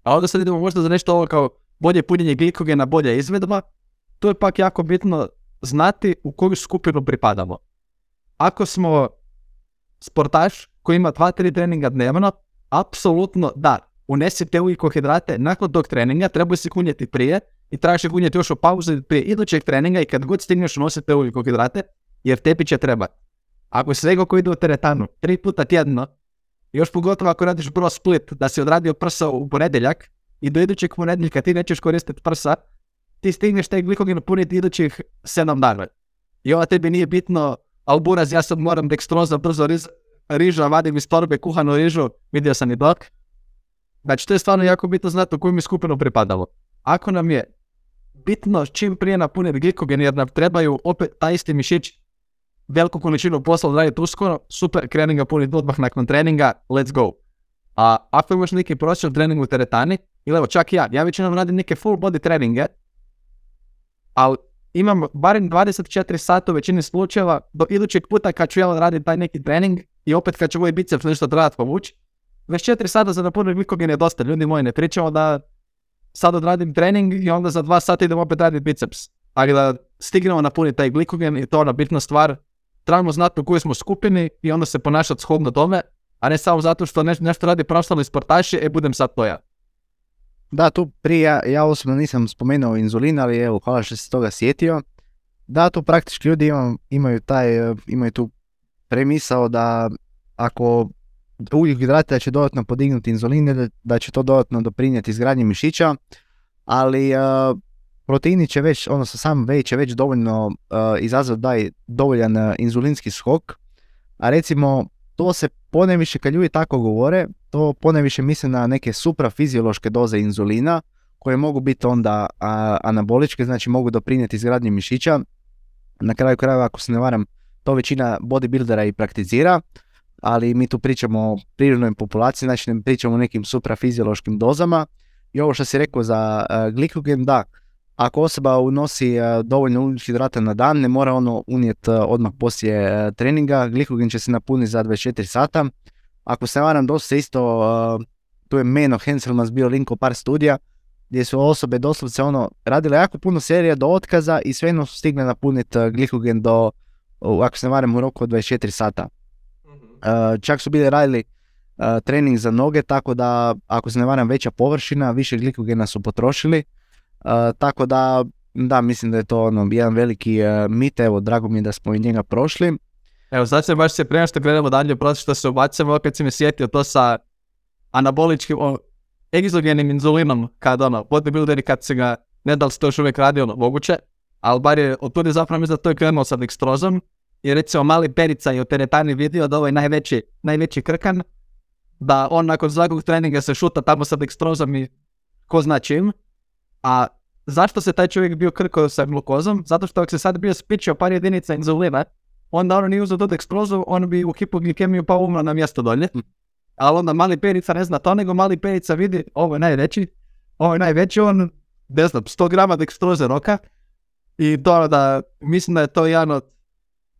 A onda sad idemo možda za nešto ovo kao bolje punjenje glikogena, bolja izvedba. To je pak jako bitno znati u koju skupinu pripadamo. Ako smo sportaš koji ima 2-3 treninga dnevno, apsolutno da, unesite ugljikohidrate nakon tog treninga, treba se kunjeti prije i trebaš ih kunjeti još u pauzu prije idućeg treninga i kad god stigneš unosite ugljikohidrate, jer tebi će treba. Ako svega koji ide u teretanu, tri puta tjedno, još pogotovo ako radiš bro split, da si odradio prsa u ponedjeljak i do idućeg ponedjeljka ti nećeš koristiti prsa, ti stigneš taj glikogen puniti idućih 7 dana. I ova tebi nije bitno, al buraz, ja sad moram dekstroza brzo riz, riža, vadim iz torbe kuhanu rižu, vidio sam i dok. Znači, to je stvarno jako bitno znati u koju mi skupinu pripadamo. Ako nam je bitno čim prije napuniti glikogen jer nam trebaju opet taj isti mišić veliku količinu posla odraditi uskoro, super, krenem ga puniti odmah nakon treninga, let's go. A ako imaš neki prosječan trening u teretani, ili evo čak ja, ja većinom radim neke full body treninge, ali imam barem 24 sata u većini slučajeva do idućeg puta kad ću ja raditi taj neki trening i opet kad će moj biceps nešto trebati povući, 24 sata za napuniti glikogen je dosta, ljudi moji, ne pričamo da sad odradim trening i onda za dva sata idem opet raditi biceps. Ali da stignemo napuniti taj glikogen i to je ona bitna stvar. Trebamo znati u kojoj smo skupini i onda se ponašati shodno tome, a ne samo zato što nešto radi profesionalni sportaši, e budem sad to ja. Da, tu prije ja, ja osobno nisam spomenuo inzulin, ali evo, hvala što se toga sjetio. Da, tu praktički ljudi imaju, taj, imaju tu premisao da ako ugljikohidrati da će dodatno podignuti inzulin, da će to dodatno doprinijeti izgradnji mišića, ali uh, proteini će već, odnosno sam vej će već dovoljno uh, izazvati daj dovoljan uh, inzulinski skok, a recimo to se poneviše kad ljudi tako govore, to poneviše misle na neke suprafiziološke doze inzulina koje mogu biti onda anaboličke, znači mogu doprinijeti izgradnji mišića. Na kraju krajeva, ako se ne varam, to većina bodybuildera i prakticira ali mi tu pričamo o prirodnoj populaciji, znači ne pričamo o nekim suprafiziološkim dozama. I ovo što si rekao za glikogen, da, ako osoba unosi uh, dovoljno hidrata na dan, ne mora ono unijeti uh, odmah poslije treninga, glikogen će se napuniti za 24 sata. Ako se varam, dosta isto, tu je Meno Henselmas bio linko par studija, gdje su osobe doslovce ono radile jako puno serija do otkaza i svejedno su stigle napuniti glikogen do, ako se varam, u roku od 24 sata. Eh, čak su bili radili trening za noge, tako da ako se ne varam veća površina, više glikogena su potrošili. Eh, tako da, da, mislim da je to ono, jedan veliki mit, evo, drago mi je da smo i njega prošli. Evo, sad se baš se prema što gledamo dalje, prosto što se ubacimo, opet si mi sjetio to sa anaboličkim, o, egzogenim inzulinom, kad ono, bodybuilderi kad se ga, ne da li se to još uvijek radi, ono, moguće, ali bar je, od je zapravo mislim da to je krenuo sa dekstrozom, i recimo mali Perica je u teretani vidio da ovo je najveći, najveći krkan, da on nakon svakog treninga se šuta tamo sa dekstrozom i ko zna čim. A zašto se taj čovjek bio krkao sa glukozom? Zato što ako se sad bio spičio par jedinica inzulina, onda on nije uzeo tu dekstrozu, on bi u hipoglikemiju pa umro na mjesto dolje. Hm. Ali onda mali Perica ne zna to, nego mali Perica vidi, ovo je najveći, ovo je najveći, on, ne znam, 100 grama dekstroze roka. I to da, mislim da je to jedan od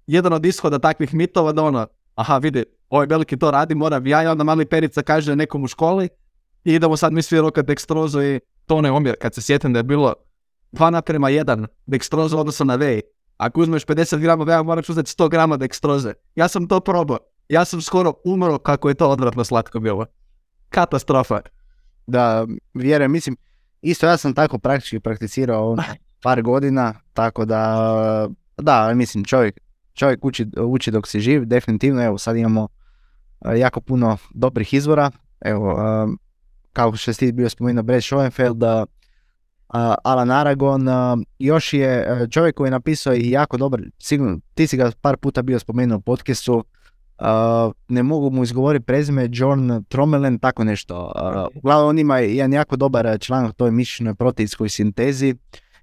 jedan od ishoda takvih mitova da ono, aha vidi, ovaj veliki to radi, mora ja i onda mali perica kaže nekom u školi i idemo sad mi svi rokat dekstrozu i to ne omjer. Kad se sjetim da je bilo 2 naprema 1 dekstroza odnosno na vej. Ako uzmeš 50 grama veja, moraš uzeti 100 grama dekstroze. Ja sam to probao. Ja sam skoro umro kako je to odvratno slatko bilo. Katastrofa. Da, vjerujem, mislim, isto ja sam tako praktički prakticirao par godina, tako da, da, mislim, čovjek čovjek uči, uči dok si živ, definitivno, evo sad imamo jako puno dobrih izvora, evo, kao što si bio spomenuo Brad Schoenfeld, Alan Aragon, još je čovjek koji je napisao i jako dobar, sigurno, ti si ga par puta bio spomenuo u podcastu, ne mogu mu izgovoriti prezime, John Tromelen, tako nešto. Uglavnom on ima jedan jako dobar članak, to je mišićnoj proteinskoj sintezi,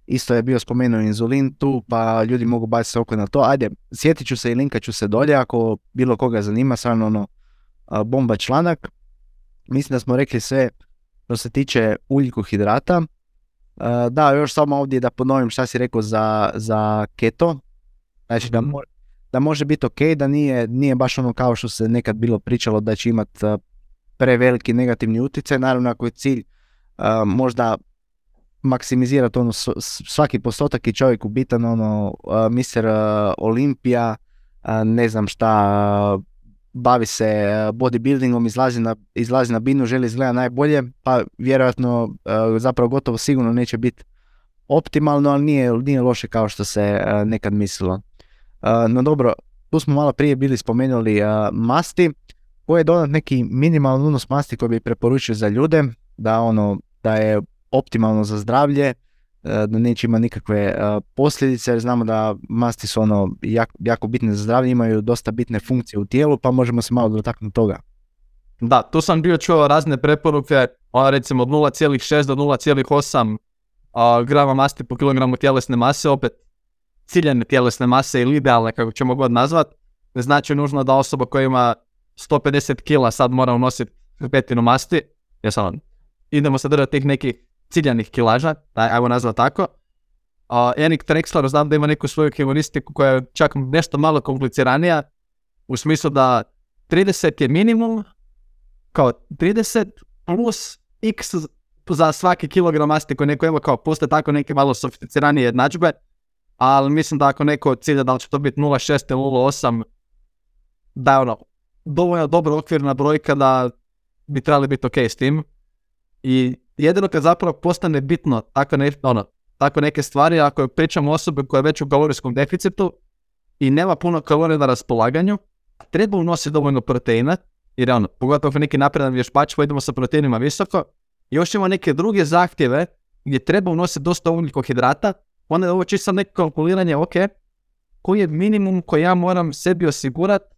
Isto je bio spomenuo inzulin tu, pa ljudi mogu baciti oko na to. Ajde, sjetit ću se i linkat ću se dolje ako bilo koga zanima, stvarno ono bomba članak. Mislim da smo rekli sve što se tiče hidrata da, još samo ovdje da ponovim šta si rekao za, za keto. Znači da, Mhm. mo- da može biti ok, da nije, nije baš ono kao što se nekad bilo pričalo da će imat uh, preveliki negativni utjecaj. Naravno ako je cilj uh, možda maksimizirati ono svaki postotak je čovjeku bitan ono uh, Olimpija ne znam šta bavi se uh, bodybuildingom izlazi na, izlazi na binu želi izgleda najbolje pa vjerojatno uh, zapravo gotovo sigurno neće biti optimalno ali nije, nije loše kao što se uh, nekad mislilo. No dobro tu smo malo prije bili spomenuli masti. Koji je dodat neki minimalan unos masti koji bi preporučio za ljude? Da ono da je optimalno za zdravlje, e, da neće imati nikakve e, posljedice, jer znamo da masti su ono jako, jako bitne za zdravlje, imaju dosta bitne funkcije u tijelu, pa možemo se malo dotaknuti toga. Da, tu sam bio čuo razne preporuke, ona recimo od 0,6 do 0,8 a, grama masti po kilogramu tjelesne mase, opet ciljane tjelesne mase ili idealne, kako ćemo god nazvat, ne znači nužno da osoba koja ima 150 kila sad mora unositi petinu masti, sad ono, idemo se držati tih nekih ciljanih kilaža, aj- ajmo nazvat tako. A Enik Trexler znam da ima neku svoju heuristiku koja je čak nešto malo kompliciranija, u smislu da 30 je minimum, kao 30 plus x za svaki kilogram masti koji neko ima kao postoje tako neke malo sofisticiranije jednadžbe, ali mislim da ako neko cilja da li će to biti 0,6 ili 0,8 da je ono dovoljno dobra okvirna brojka da bi trebali biti ok s tim. I jedino kad zapravo postane bitno tako, ne, ono, tako neke stvari, ako pričamo o osobi koja je već u kalorijskom deficitu i nema puno kalorija na raspolaganju, treba unositi dovoljno proteina, jer je ono, pogotovo ako je neki napredan vješpač, pa idemo sa proteinima visoko, još ima neke druge zahtjeve gdje treba unositi dosta ugljikohidrata, onda je ovo čisto neko kalkuliranje, ok, koji je minimum koji ja moram sebi osigurati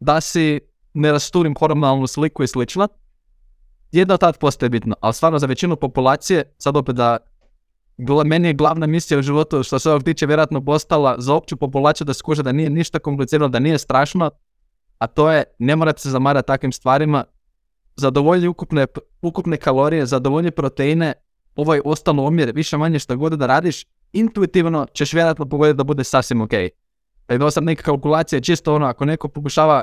da si ne rasturim hormonalnu sliku i slično. Jedno tad postaje bitno, ali stvarno za većinu populacije, sad opet da meni je glavna misija u životu što se ovog tiče vjerojatno postala za opću populaciju da skuže da nije ništa komplicirano, da nije strašno, a to je ne morate se zamarati takvim stvarima, zadovolji ukupne, ukupne kalorije, zadovolji proteine, ovaj ostalo omjer, više manje što god da radiš, intuitivno ćeš vjerojatno pogoditi da bude sasvim ok. Pa je sad neka kalkulacija, čisto ono, ako neko pokušava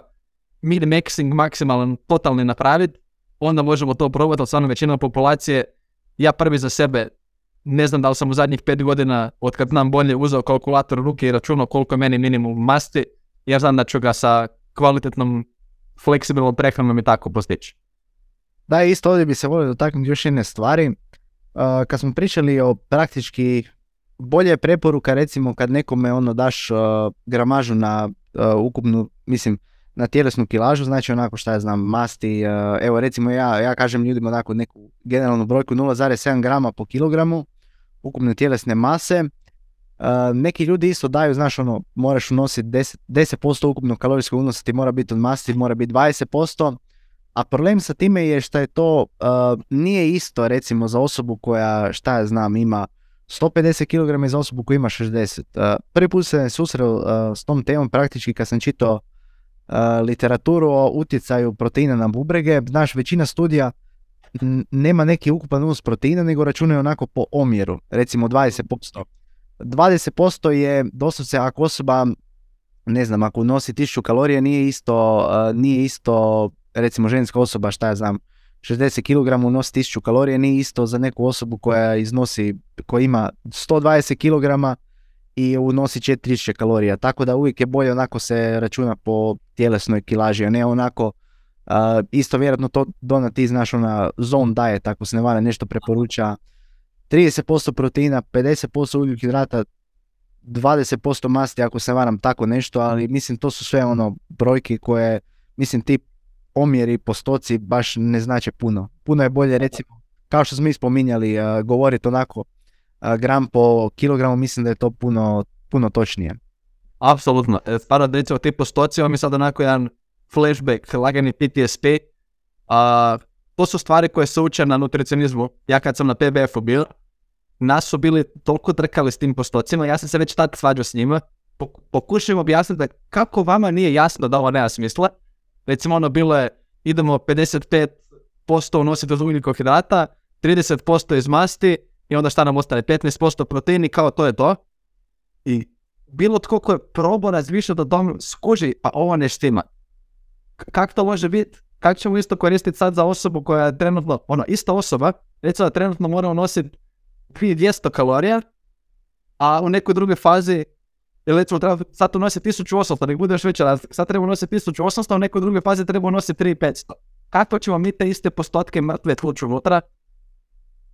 min-maxing maksimalan, totalni napraviti, onda možemo to probati, ali stvarno većina populacije, ja prvi za sebe, ne znam da li sam u zadnjih pet godina, od kad znam bolje, uzeo kalkulator u ruke i računao koliko je meni minimum masti, jer znam da ću ga sa kvalitetnom, fleksibilnom prehranom i tako postići. Da, isto ovdje bi se volio dotaknuti još jedne stvari. Uh, kad smo pričali o praktički bolje je preporuka recimo kad nekome ono daš uh, gramažu na uh, ukupnu, mislim, na tjelesnu kilažu, znači onako šta ja znam, masti, uh, evo recimo ja, ja kažem ljudima onako neku generalnu brojku 0,7 grama po kilogramu ukupne tjelesne mase. Uh, neki ljudi isto daju, znaš ono, moraš unositi 10%, 10% ukupnog kalorijskog unosa ti mora biti od masti, mora biti 20%, a problem sa time je što je to uh, nije isto recimo za osobu koja šta ja znam ima 150 kg i za osobu koja ima 60. Uh, prvi put se susreo s tom temom praktički kad sam čitao literaturu o utjecaju proteina na bubrege. Znaš, većina studija nema neki ukupan unos proteina, nego računaju onako po omjeru, recimo 20%. 20% je doslovce ako osoba, ne znam, ako unosi 1000 kalorija nije isto, uh, nije isto recimo ženska osoba, šta ja znam, 60 kg unosi 1000 kalorija, nije isto za neku osobu koja iznosi, koja ima 120 kg i unosi 4000 kalorija. Tako da uvijek je bolje onako se računa po tjelesnoj kilaži, a ne onako a, isto vjerojatno to Dona ti znaš ona zone diet, ako se ne vara nešto preporuča 30% proteina, 50% ugljikohidrata, 20% masti ako se varam tako nešto, ali mislim to su sve ono brojke koje mislim ti omjeri, postoci baš ne znače puno. Puno je bolje recimo, kao što smo mi spominjali, uh, govoriti onako uh, gram po kilogramu, mislim da je to puno, puno točnije. Apsolutno. E, da recimo ti postoci, ovo mi sad onako jedan flashback, lagani PTSP. A, to su stvari koje se uče na nutricionizmu. Ja kad sam na PBF-u bio, nas su bili toliko trkali s tim postocima, ja sam se već tad svađao s njima. Pok- Pokušajem objasniti da kako vama nije jasno da ovo nema smisla. Recimo ono bilo je, idemo 55% unositi od ugljikohidrata, 30% iz masti i onda šta nam ostane 15% proteini, kao to je to. I bilo tko ko je probao razmišljati o tom skuži, pa ovo ne štima. Kako to može biti? Kako ćemo isto koristiti sad za osobu koja je trenutno, ono, ista osoba, recimo da trenutno mora nositi 2200 kalorija, a u nekoj drugoj fazi ili recimo treba sad unosi 1800, nek bude još veća razlika. Sad treba unositi 1800, a u nekoj drugoj fazi treba unositi 3500. Kako ćemo mi te iste postotke mrtve tluče unutra?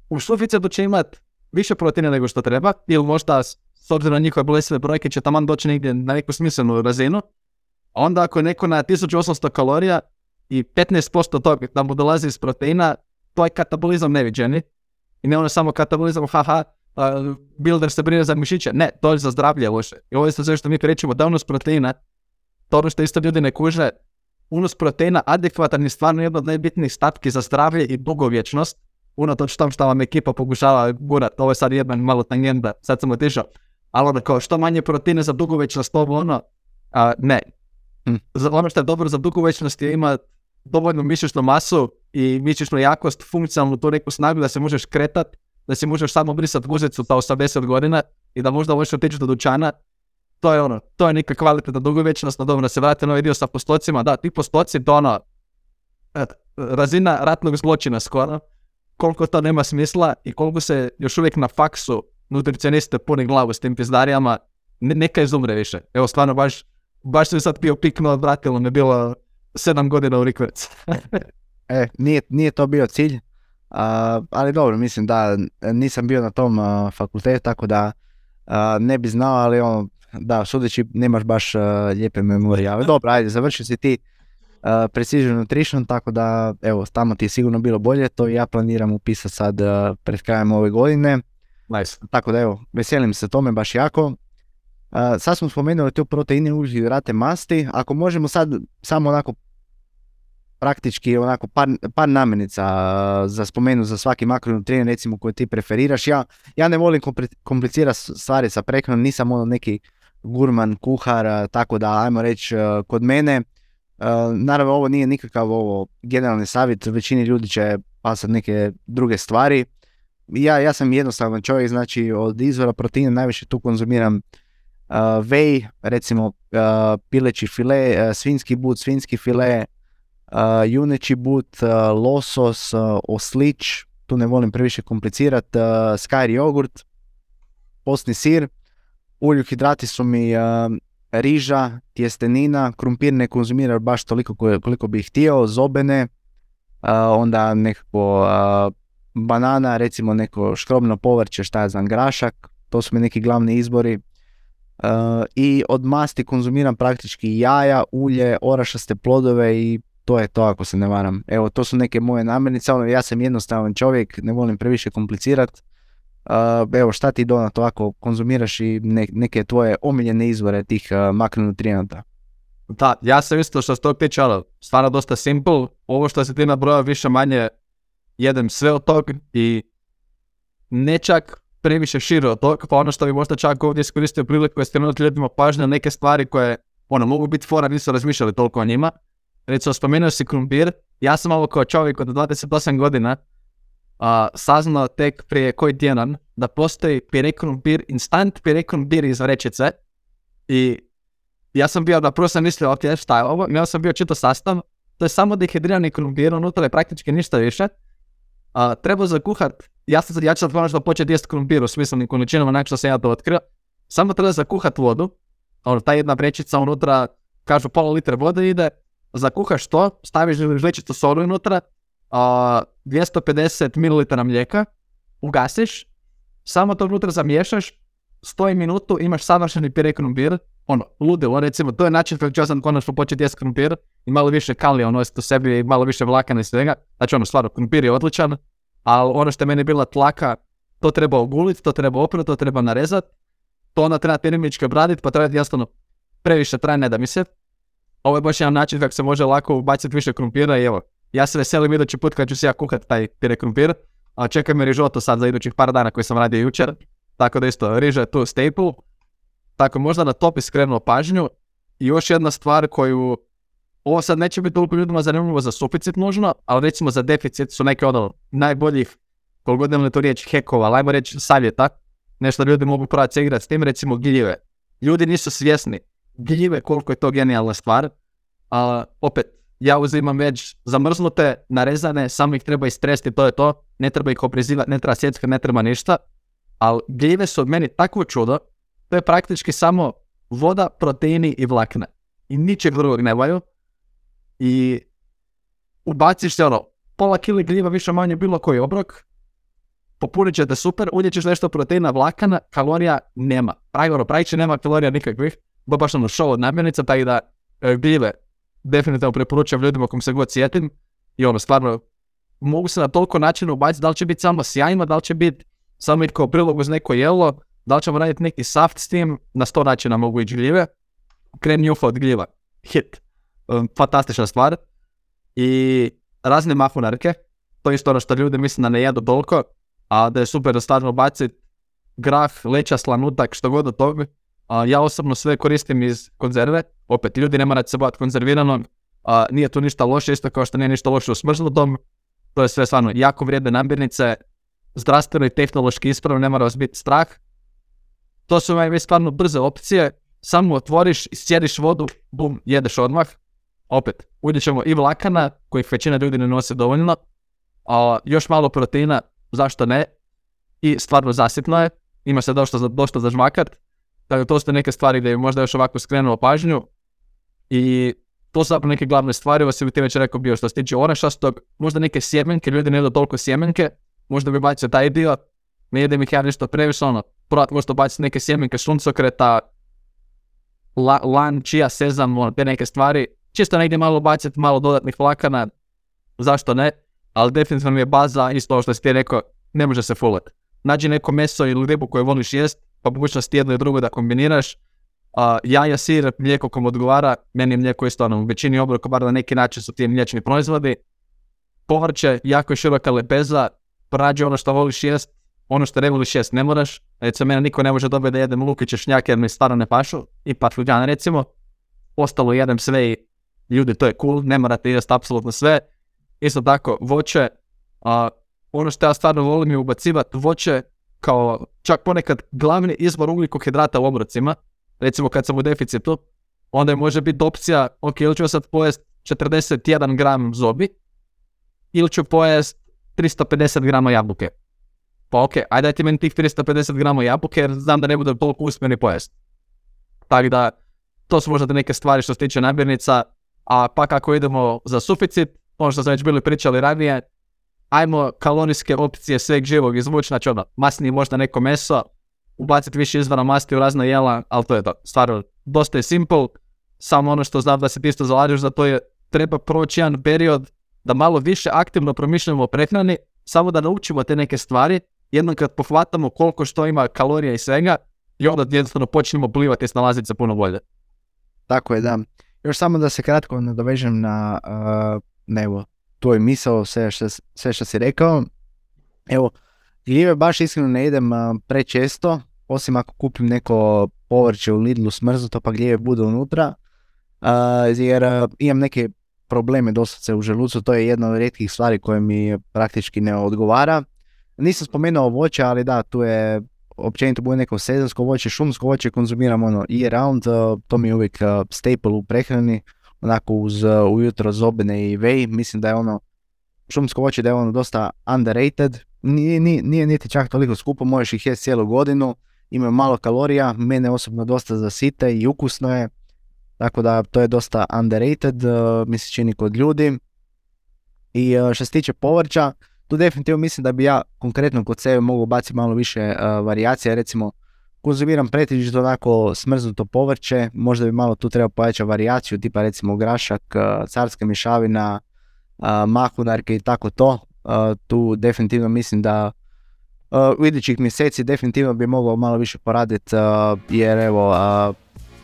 U suficitu će imat više proteina nego što treba, ili možda s obzirom na njihove bolesne brojke će taman doći negdje na neku smislenu razinu. Onda ako je neko na 1800 kalorija i 15% toga da mu dolazi iz proteina, to je katabolizam neviđeni. I ne ono samo katabolizam, haha, a, builder se brine za mišiće. Ne, to je za zdravlje loše. I ovo je sve što mi pričamo, da unos proteina, to ono što isto ljudi ne kuže, unos proteina adekvatan je stvarno jedna od najbitnijih stavki za zdravlje i dugovječnost. Unatoč tom što vam ekipa pokušava gurat, ovo je sad jedan malo tangenda, sad sam otišao. Ali ono kao što manje proteina za dugovječnost, ovo ono, a, ne. Hm. Za, ono što je dobro za dugovječnost je ima dovoljnu mišićnu masu i mišićnu jakost, funkcionalnu tu neku snagu da se možeš kretat, da si možeš samo brisat guzicu ta 80 godina i da možda možeš otići do dućana. To je ono, to je neka kvalitetna dugovječnost, no dobro, da se vratim na ovaj dio sa postocima, da, ti postoci, to ono, razina ratnog zločina skoro, koliko to nema smisla i koliko se još uvijek na faksu nutricioniste puni glavu s tim pizdarijama, ne, neka izumre više. Evo stvarno baš, baš sam sad bio piknuo, vratilo me bilo sedam godina u rikverc. E, nije, nije to bio cilj, a, ali dobro, mislim da nisam bio na tom a, fakultetu, tako da a, ne bi znao, ali ono, da, sudeći nemaš baš lijepe memorije. Ali dobro, ajde, završio si ti Precision Nutrition, tako da, evo, tamo ti je sigurno bilo bolje, to ja planiram upisati sad a, pred krajem ove godine. nice. Tako da evo, veselim se tome baš jako. A, sad smo spomenuli tu proteine, ugljihidrate, masti. Ako možemo sad samo onako praktički onako par, par namirnica a, za spomenu za svaki makronutrient recimo koji ti preferiraš. Ja, ja ne volim komplicirati stvari sa prehranom, nisam ono neki gurman, kuhar, tako da ajmo reći kod mene naravno ovo nije nikakav ovo generalni savjet, većini ljudi će pasati neke druge stvari. Ja, ja sam jednostavan čovjek, znači od izvora proteina najviše tu konzumiram uh, vej, recimo uh, pileći file, uh, svinski but, svinski file, uh, juneći but, uh, losos, oslić, tu ne volim previše komplicirat, uh, skyr jogurt, postni sir, uljuhidrati su mi riža, tjestenina, krumpir ne konzumiram baš toliko koliko, bih htio, zobene, onda nekako banana, recimo neko škrobno povrće, šta ja znam, grašak, to su mi neki glavni izbori. I od masti konzumiram praktički jaja, ulje, orašaste plodove i to je to ako se ne varam. Evo, to su neke moje namirnice, ono, ja sam jednostavan čovjek, ne volim previše komplicirat. Uh, evo, šta ti Donato ako konzumiraš i ne- neke tvoje omiljene izvore tih uh, makronutrijenata? Da, ja sam isto što se tog tiče, ono, stvarno dosta simple. Ovo što se ti nabrojao više manje jedem sve od tog i ne čak previše šire od tog, pa ono što bi možda čak ovdje iskoristio priliku je skrenuti ljudima pažnju na neke stvari koje ono, mogu biti fora, nisu razmišljali toliko o njima. Recimo, spomenuo si krumpir, ja sam ovo kao čovjek od 28 godina a, saznao tek prije koji tjedan da postoji pire krumpir, instant pire krumpir iz vrećice i ja sam bio, da prvo sam mislio, ok, šta je ovo, ja sam bio čito sastav, to je samo dehidrirani krumpir, unutra je praktički ništa više, a, treba zakuhat, ja sam ja ću sad konačno početi jest krumpir u smislenim količinama, nakon što sam ja to otkrio, samo treba zakuhat vodu, ono, ta jedna vrećica unutra, kažu pola litra vode ide, zakuhaš to, staviš žličicu soli unutra, a, 250 ml mlijeka, ugasiš, samo to unutra zamiješaš, stoji minutu, imaš savršeni pire krumpir, ono, ludilo, recimo, to je način kako ću ja sam konačno početi jest krumpir i malo više kalija nositi u sebi i malo više vlakana i svega, znači ono, stvarno, krumpir je odličan, ali ono što je meni bila tlaka, to treba oguliti, to treba oprati, to treba narezat, to onda treba pirimički obraditi, pa treba jednostavno previše trajne da mi se. Ovo je baš jedan način kako se može lako ubaciti više krumpira i evo, ja se veselim idući put kad ću se ja kuhat taj pire krumpir, a čeka me rižoto sad za idućih par dana koji sam radio jučer, tako da isto riža je tu staple, tako možda na to bi skrenuo pažnju. I još jedna stvar koju, ovo sad neće biti toliko ljudima zanimljivo za suficit nužno, ali recimo za deficit su neke od najboljih koliko god to riječ hekova, ajmo reći savjeta, nešto ljudi mogu probati se igrati s tim, recimo gljive. Ljudi nisu svjesni gljive koliko je to genijalna stvar, a opet, ja uzimam već zamrznute, narezane, samo ih treba istresti, to je to, ne treba ih oprezivati, ne treba sjeckati, ne treba ništa, ali gljive su od meni takvo čudo, to je praktički samo voda, proteini i vlakne. I ničeg drugog nemaju. I ubaciš se ono, pola kili gljiva više manje bilo koji obrok, popunit ćete super, ćeš nešto proteina vlakana, kalorija nema. Pravilo praviće nema kalorija nikakvih, bo baš ono show od namirnica, i da e, gljive definitivno preporučujem ljudima kom se god sjetim i ono stvarno mogu se na toliko načina ubaciti, da li će biti samo sjajima, da li će biti samo i kao prilog uz neko jelo, da li ćemo raditi neki saft s tim, na sto načina mogu ići gljive. Krem njufa od gljiva, hit, um, fantastična stvar. I razne mahunarke, to je isto ono što ljudi misle da ne jedu toliko, a da je super da stvarno baciti grah, leća, slanutak, što god od toga. A, ja osobno sve koristim iz konzerve, opet ljudi ne morate se baviti konzerviranom, a, nije tu ništa loše, isto kao što nije ništa loše u smrznutom, to je sve stvarno jako vrijedne namirnice, zdravstveno i tehnološki ispravno, ne mora vas biti strah. To su vam stvarno brze opcije, samo otvoriš, sjediš vodu, bum, jedeš odmah. Opet, udjet ćemo i vlakana, kojih većina ljudi ne nose dovoljno, a još malo proteina, zašto ne, i stvarno zasitno je, ima se dosta, dosta za žmakat, dakle to su neke stvari gdje je možda još ovako skrenuo pažnju i to su zapravo neke glavne stvari, vas bi ti već rekao bio što se tiče orešastog, možda neke sjemenke, ljudi ne jedu toliko sjemenke, možda bi bacio taj dio, ne jedem ih ja nešto previše, ono, provat možda baciti neke sjemenke suncokreta, la, lan, čija, sezam, ono, te neke stvari, čisto negdje malo baciti, malo dodatnih vlakana, zašto ne, ali definitivno mi je baza, isto ovo što si ti rekao, ne može se fullet. Nađi neko meso ili ribu koju voliš jest, pa mogućnost jedno i drugo da kombiniraš. Uh, jaja, sir, mlijeko kom odgovara, meni je mlijeko isto ono, u većini obroka, bar na neki način su ti mliječni proizvodi. Povrće, jako je široka lepeza, pronađi ono što voliš jest, ono što ne voliš jest ne moraš. Recimo, mene niko ne može dobiti da jedem luk i češnjake jer mi stvarno ne pašu, i patluđane recimo. Ostalo jedem sve i ljudi, to je cool, ne morate jesti apsolutno sve. Isto tako, voće, a, ono što ja stvarno volim je ubacivati voće kao čak ponekad glavni izvor ugljikohidrata u obrocima. Recimo kad sam u deficitu, onda je može biti opcija, ok, ili ću sad pojest 41 gram zobi, ili ću pojest 350 grama jabuke. Pa ok, ajde dajte meni tih 350 grama jabuke jer znam da ne bude toliko uspjeni pojest. Tako da, to su možda neke stvari što se tiče namirnica, a pa kako idemo za suficit, ono što smo već bili pričali ranije, ajmo kalorijske opcije sveg živog izvući, znači ono, masnije možda neko meso, ubaciti više izvora masti u razna jela, ali to je to, stvarno, dosta je simple, samo ono što znam da se ti isto zalažeš za to je, treba proći jedan period da malo više aktivno promišljamo o prehrani, samo da naučimo te neke stvari, jednom kad pohvatamo koliko što ima kalorija i svega, i onda jednostavno počnemo plivati i snalaziti se puno bolje. Tako je, da. Još samo da se kratko nadovežem na, uh, na tvoj misao, sve što, sve što si rekao. Evo, gljive baš iskreno ne idem prečesto, osim ako kupim neko povrće u Lidlu smrznuto pa gljive budu unutra, jer imam neke probleme doslovce u želucu, to je jedna od rijetkih stvari koje mi praktički ne odgovara. Nisam spomenuo voće, ali da, tu je općenito bude neko sezonsko voće, šumsko voće konzumiram ono year round, to mi je uvijek staple u prehrani, onako uz ujutro zobene i vej, mislim da je ono šumsko voće da je ono dosta underrated, nije, nije, nije niti čak toliko skupo, možeš ih jesti cijelu godinu, imaju malo kalorija, mene osobno dosta zasite i ukusno je, tako da to je dosta underrated, mi se čini kod ljudi. I što se tiče povrća, tu definitivno mislim da bi ja konkretno kod sebe mogu baciti malo više uh, varijacija, recimo konzumiram pretežito onako smrznuto povrće, možda bi malo tu trebao pojačati varijaciju, tipa recimo grašak, uh, carska mješavina, uh, mahunarke i tako to. tu definitivno mislim da u idućih mjeseci definitivno bi mogao malo više poraditi jer evo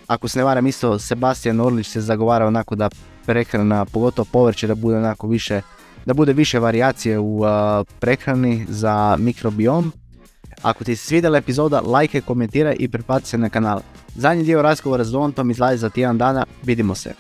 ako se ne varam isto Sebastian Orlić se zagovara onako da prehrana pogotovo povrće da bude onako više da bude više varijacije u prehrani za mikrobiom. Ako ti se svidjela epizoda, lajke, komentiraj i pretplati se na kanal. Zadnji dio razgovora s Dontom izlazi za tjedan dana, vidimo se.